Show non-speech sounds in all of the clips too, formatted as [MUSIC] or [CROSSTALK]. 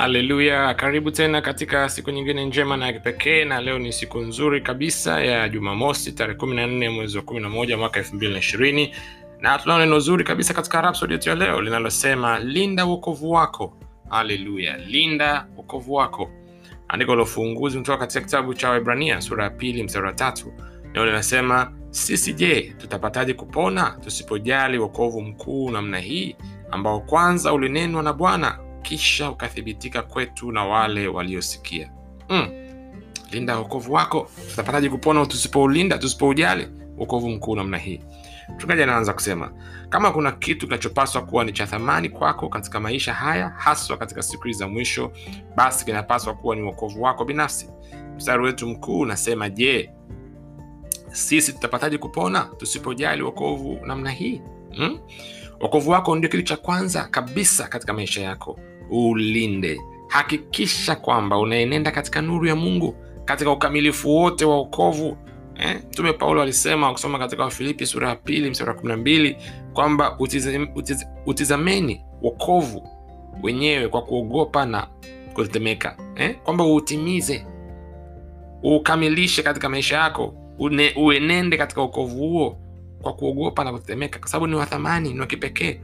haleluya karibu tena katika siku nyingine njema na ya kipekee na leo ni siku nzuri kabisa ya jumamosi tarehe 14 mwezi wa 11 mwaka 2020 na tunao neno zuri kabisa katika rapsodi yetu ya leo linalosema linda uokovu wako. Haleluya linda uokovu wako. Andiko la ufunguzi kutoka katika kitabu cha wibrania sura ya pili mstari wa tatu. Neno linasema sisi je tutapataje kupona tusipojali wokovu mkuu namna hii ambao kwanza ulinenwa na bwana kisha ukathibitika kwetu na wale waliosikia. Mm. linda wokovu wako. Tutapataji kupona tusipoulinda tusipoujali? Wokovu mkuu namna hii. Mchungaji anaanza kusema kama kuna kitu kinachopaswa kuwa ni cha thamani kwako katika maisha haya haswa katika siku hizi za mwisho basi kinapaswa kuwa ni wokovu wako binafsi. Mstari wetu mkuu unasema je sisi tutapataji kupona tusipojali wokovu namna hii? Hmm? wako ndio kitu cha kwanza kabisa katika maisha yako ulinde hakikisha kwamba unaenenda katika nuru ya mungu katika ukamilifu wote wa wokovu eh? mtume paulo alisema wakusoma katika wafilipi sura ya pili msara kumi na mbili kwamba utizameni utiz, wokovu wenyewe kwa kuogopa na kutetemeka eh? kwamba uutimize uukamilishe katika maisha yako uenende katika wokovu huo kwa kuogopa na kutetemeka kwa sababu ni wa thamani ni wa kipekee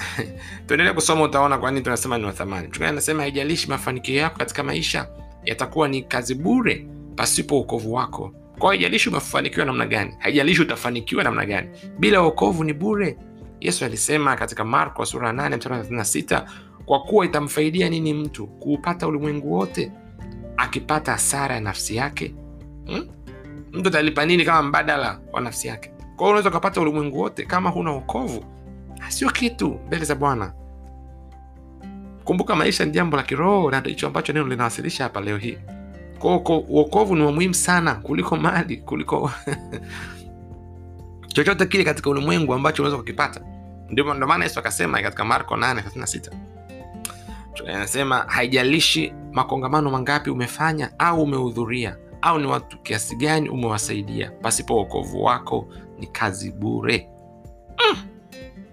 [LAUGHS] tuendelee kusoma utaona kwa nini tunasema ni wa mchungaji anasema haijalishi mafanikio yako katika maisha yatakuwa ni kazi bure pasipo uokovu wako. Kwa haijalishi umefanikiwa namna gani haijalishi utafanikiwa namna gani bila uokovu ni bure. Yesu alisema katika marko sura ya 8 mstari 36 kwa kuwa itamfaidia nini mtu kuupata ulimwengu wote akipata hasara ya nafsi yake? Hmm? mtu atalipa nini kama mbadala wa nafsi yake? Kwa unaweza ukapata ulimwengu wote kama huna wokovu sio kitu. Mbele za bwana. Kumbuka maisha ni jambo la kiroho na hicho ambacho neno linawasilisha hapa leo hii. Uokovu ni wa muhimu sana kuliko mali kuliko [LAUGHS] chochote kile katika ulimwengu ambacho unaweza kukipata. Ndio maana yesu akasema katika marko 836 anasema haijalishi makongamano mangapi umefanya au umehudhuria au ni watu kiasi gani umewasaidia pasipo uokovu wako ni kazi bure.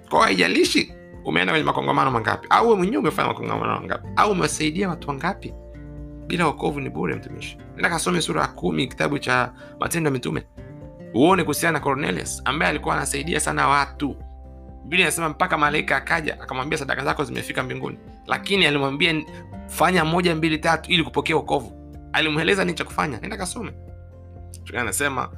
Kwao haijalishi umeenda kwenye makongamano mangapi? Au we mwenyewe umefanya makongamano mangapi? Au umewasaidia watu wangapi? Bila wokovu ni bure mtumishi. Enda kasome sura ya kumi kitabu cha matendo ya mitume. Uone kuhusiana na cornelius ambaye alikuwa anasaidia sana watu. Biblia inasema mpaka malaika akaja akamwambia sadaka zako zimefika mbinguni. Lakini alimwambia fanya moja mbili tatu ili kupokea wokovu. Alimweleza nini cha kufanya? Nenda kasome. Anasema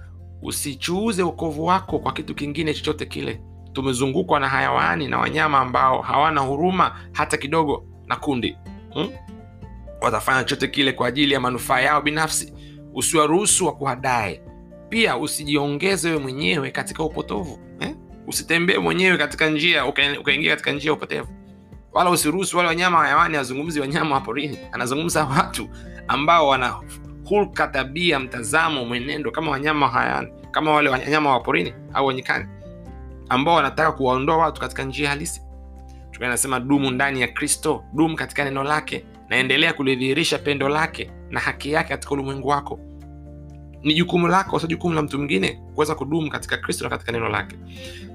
usichuuze wokovu wako kwa kitu kingine chochote kile tumezungukwa na hayawani na wanyama ambao hawana huruma hata kidogo na kundi. Hmm? watafanya chochote kile kwa ajili ya manufaa yao binafsi. Usiwaruhusu wa kuhadae. Pia usijiongeze wewe mwenyewe katika upotovu. Eh? usitembee mwenyewe katika njia ukaingia uka katika njia ya upotevu. Wala usiruhusu wale wanyama wayawani azungumzi wanyama wa anazungumza watu ambao wana hulka tabia mtazamo mwenendo kama wanyama wayawani kama wale wanyama wa au wanyikani ambao wanataka kuwaondoa watu katika njia halisi. Anasema dumu ndani ya kristo dumu katika neno lake naendelea kulidhihirisha pendo lake na haki yake katika ulimwengu wako. Ni jukumu lako sio jukumu la mtu mwingine kuweza kudumu katika kristo na katika neno lake.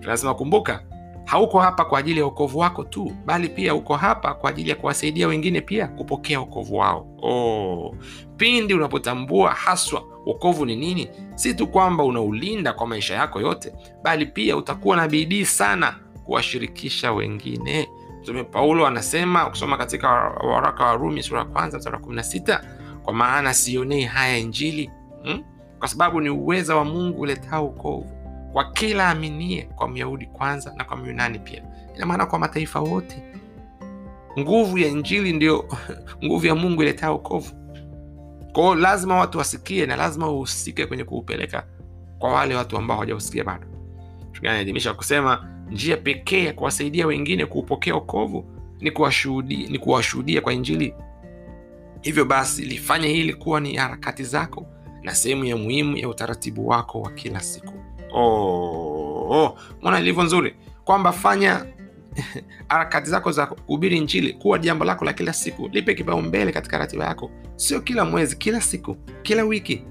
Tunasema kumbuka hauko hapa kwa ajili ya ukovu wako tu bali pia uko hapa kwa ajili ya kuwasaidia wengine pia kupokea ukovu wao oh. pindi unapotambua haswa wokovu ni nini si tu kwamba unaulinda kwa maisha yako yote bali pia utakuwa na bidii sana kuwashirikisha wengine mtume paulo anasema ukisoma katika waraka wa rumi sura ya kwanza mstari kumi na sita kwa maana sionei haya injili hmm? kwa sababu ni uweza wa mungu uletao ukovu kwa kila aminie kwa myahudi kwanza na kwa myunani pia. Ina kwa mataifa wote. Nguvu ya injili ndio [LAUGHS] nguvu ya mungu iletao ukovu kwao lazima watu wasikie na lazima uhusike kwenye kuupeleka kwa wale watu ambao hawajausikia bado. Anaelimisha kusema njia pekee ya kuwasaidia wengine kuupokea ukovu ni kuwashuhudia ni kuwashuhudia kwa injili. Hivyo basi lifanye hili kuwa ni harakati zako na sehemu ya muhimu ya utaratibu wako wa kila siku oh, oh. mwana ilivyo nzuri? Kwamba fanya [LAUGHS] harakati zako za kuhubiri injili kuwa jambo lako la kila siku. Lipe kipaumbele katika ratiba yako. Sio kila mwezi kila siku kila wiki.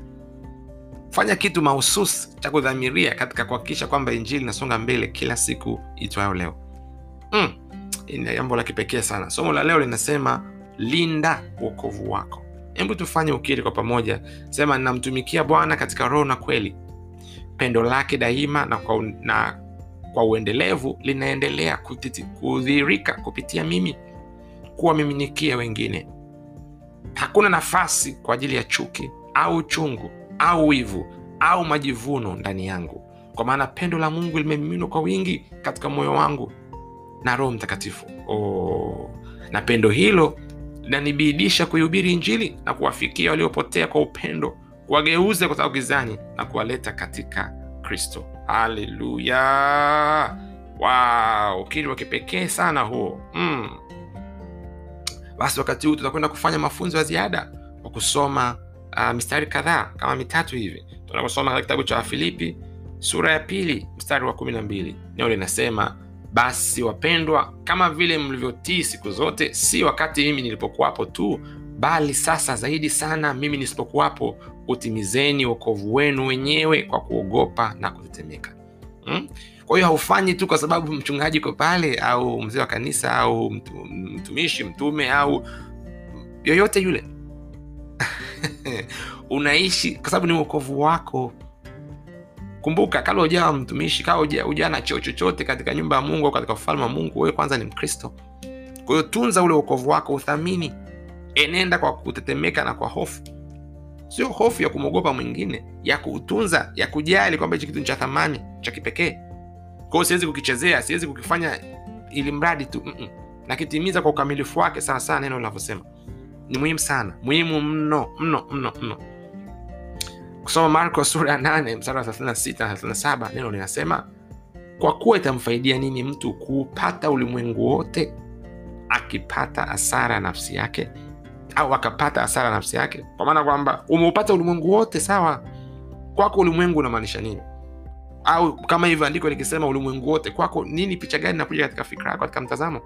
Fanya kitu mahususi cha kudhamiria katika kuhakikisha kwamba injili inasonga mbele kila siku itwayo leo. Mm. ni jambo la kipekee sana. Somo la leo linasema linda uokovu wako. Hebu tufanye ukiri kwa pamoja. Sema ninamtumikia bwana katika roho na kweli pendo lake daima na kwa, na kwa uendelevu linaendelea kudhirika kupitia mimi kuwamiminikia wengine hakuna nafasi kwa ajili ya chuki au uchungu au wivu au majivuno ndani yangu kwa maana pendo la mungu limemiminwa kwa wingi katika moyo wangu na roho mtakatifu oh. na pendo hilo linanibidisha kuihubiri injili na kuwafikia waliopotea kwa upendo kuwageuza kutoka gizani na kuwaleta katika kristo. Haleluya! Wow, ukiri wa kipekee sana huo. Mm. basi wakati huu tutakwenda kufanya mafunzo ya ziada kwa kusoma uh, mistari kadhaa kama mitatu hivi. Tunaposoma katika kitabu cha wafilipi sura ya pili mstari wa kumi na mbili. Neo linasema basi wapendwa kama vile mlivyotii siku zote si wakati mimi nilipokuwapo tu bali sasa zaidi sana mimi nisipokuwapo utimizeni wokovu wenu wenyewe kwa kuogopa na kutetemeka. Hmm? kwa hiyo haufanyi tu kwa sababu mchungaji uko pale au mzee wa kanisa au mtu, mtumishi mtume au yoyote yule. [LAUGHS] Unaishi kwa sababu ni uokovu wako. Kumbuka kala ujawa mtumishi kaa ujaa na cheo chochote katika nyumba ya mungu au katika ufalme wa mungu wewe kwanza ni mkristo. Kwa hiyo tunza ule uokovu wako uthamini enenda kwa kutetemeka na kwa hofu. Sio hofu ya kumwogopa mwingine ya kuutunza ya kujali kwamba hichi kitu ni cha thamani cha kipekee. Kwao siwezi kukichezea siwezi kukifanya ili mradi tu Mm-mm. nakitimiza kwa ukamilifu wake sawa sawa neno linavyosema. Ni muhimu sana muhimu mno mno mno mno. Kusoma marko sura ya 8 mstari wa 36 na 37 neno linasema kwa kuwa itamfaidia nini mtu kuupata ulimwengu wote akipata hasara nafsi yake au akapata hasara nafsi yake. Kwa maana kwamba umeupata ulimwengu wote sawa? Kwako ulimwengu unamaanisha nini? Au kama hivyo andiko likisema ulimwengu wote kwako nini picha gani inakuja katika fikra yako katika mtazamo?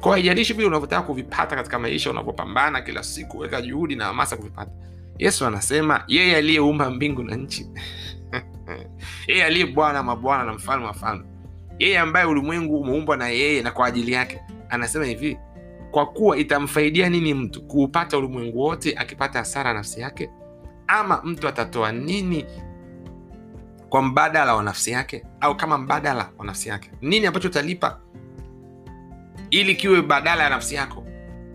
Kwa haijalishi vile unavyotaka kuvipata katika maisha unavyopambana kila siku weka juhudi na hamasa kuvipata. Yesu anasema yeye aliyeumba mbingu na nchi. [LAUGHS] Yeye aliye bwana mabwana na mfalme wa falme. Yeye ambaye ulimwengu umeumbwa na yeye na kwa ajili yake. Anasema hivi kwa kuwa itamfaidia nini mtu kuupata ulimwengu wote akipata hasara nafsi yake? Ama mtu atatoa nini kwa mbadala wa nafsi yake? Au kama mbadala wa nafsi yake? Nini ambacho utalipa ili kiwe badala ya nafsi yako?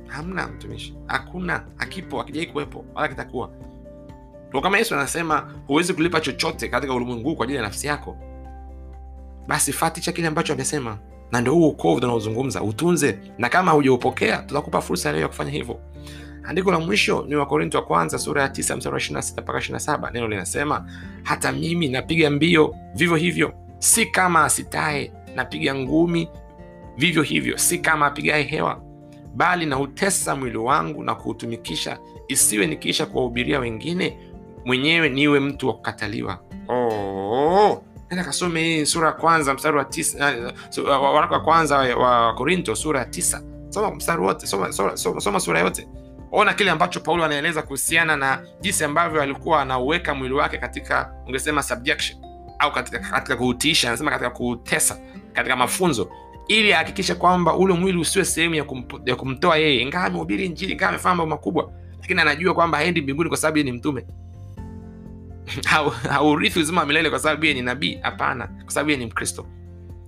Hamna mtumishi. Hakuna. Akipo akijai kuwepo. Wala kitakuwa. Kwa kama yesu anasema huwezi kulipa chochote katika ulimwengu huu kwa ajili ya nafsi yako basi faticha kile ambacho amesema na ndio huu ukovu tunaozungumza. Utunze. Na kama hujaupokea tutakupa fursa leo ya kufanya hivyo. Andiko la mwisho ni wakorinto wa kwanza sura ya 9 mstari wa 26 mpaka 27 neno linasema hata mimi napiga mbio vivyo hivyo. Si kama asitae napiga ngumi vivyo hivyo. Si kama apigae hewa. Bali nautesa mwili wangu na kuutumikisha. Isiwe nikiisha kuwahubiria wengine mwenyewe niwe mtu wa kukataliwa. Oh, nenda kasome sura ya kwanza mstari wa tisa uh, waraka wa kwanza wa korinto sura ya tisa. Soma mstari wote soma, soma, soma, soma sura yote. Ona kile ambacho paulo anaeleza kuhusiana na jinsi ambavyo alikuwa anauweka mwili wake katika ungesema subjection au katika, katika kuutiisha anasema katika kuutesa katika mafunzo ili ahakikishe kwamba ule mwili usiwe sehemu ya, kum, ya kumtoa yeye. Ingawa amehubiri injili ingawa amefanya mambo makubwa lakini anajua kwamba haendi mbinguni kwa sababu yeye ni mtume [LAUGHS] haurithi uzima wa milele kwa sababu yeye ni nabii? Hapana kwa sababu yeye ni mkristo.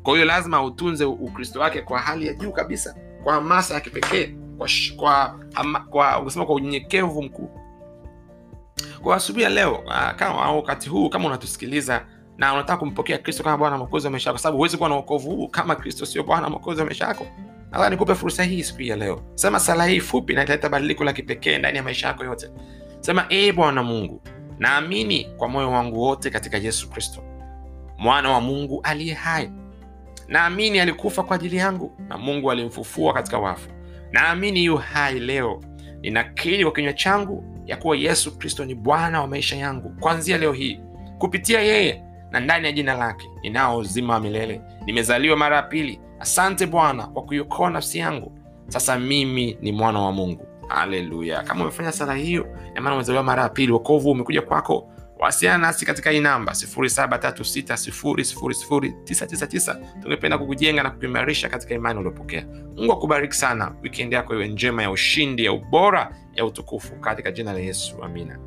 Kwa hiyo lazima autunze ukristo wake kwa hali ya juu kabisa kwa hamasa ya kipekee kwa, kwa, kwa, kwa unyenyekevu mkuu. Kwa asubuhi ya leo kama au wakati huu kama unatusikiliza na unataka kumpokea kristo kama bwana mwokozi wa maisha yako sababu huwezi kuwa na uokovu huu kama kristo sio bwana mwokozi wa maisha yako. Nadhani nikupe fursa hii siku ya leo. Sema sala hii fupi na italeta badiliko la kipekee ndani ya maisha yako yote. Sema ee bwana mungu naamini kwa moyo wangu wote katika yesu kristo mwana wa mungu aliye hai. Naamini alikufa kwa ajili yangu na mungu alimfufua katika wafu. Naamini yu hai leo. Ninakiri kwa kinywa changu ya kuwa yesu kristo ni bwana wa maisha yangu kwanzia leo hii. Kupitia yeye na ndani ya jina lake ninao uzima wa milele. Nimezaliwa mara ya pili. Asante bwana kwa kuiokoa nafsi yangu. Sasa mimi ni mwana wa mungu haleluya kama umefanya sala hiyo namana umezaliwa mara ya pili wokovu umekuja kwako Wasiliana nasi katika hii namba 0736000999. Tungependa kukujenga na kukuimarisha katika imani uliopokea. Mungu akubariki sana. Wikendi yako iwe njema ya ushindi, ya ubora, ya utukufu katika jina la Yesu, amina.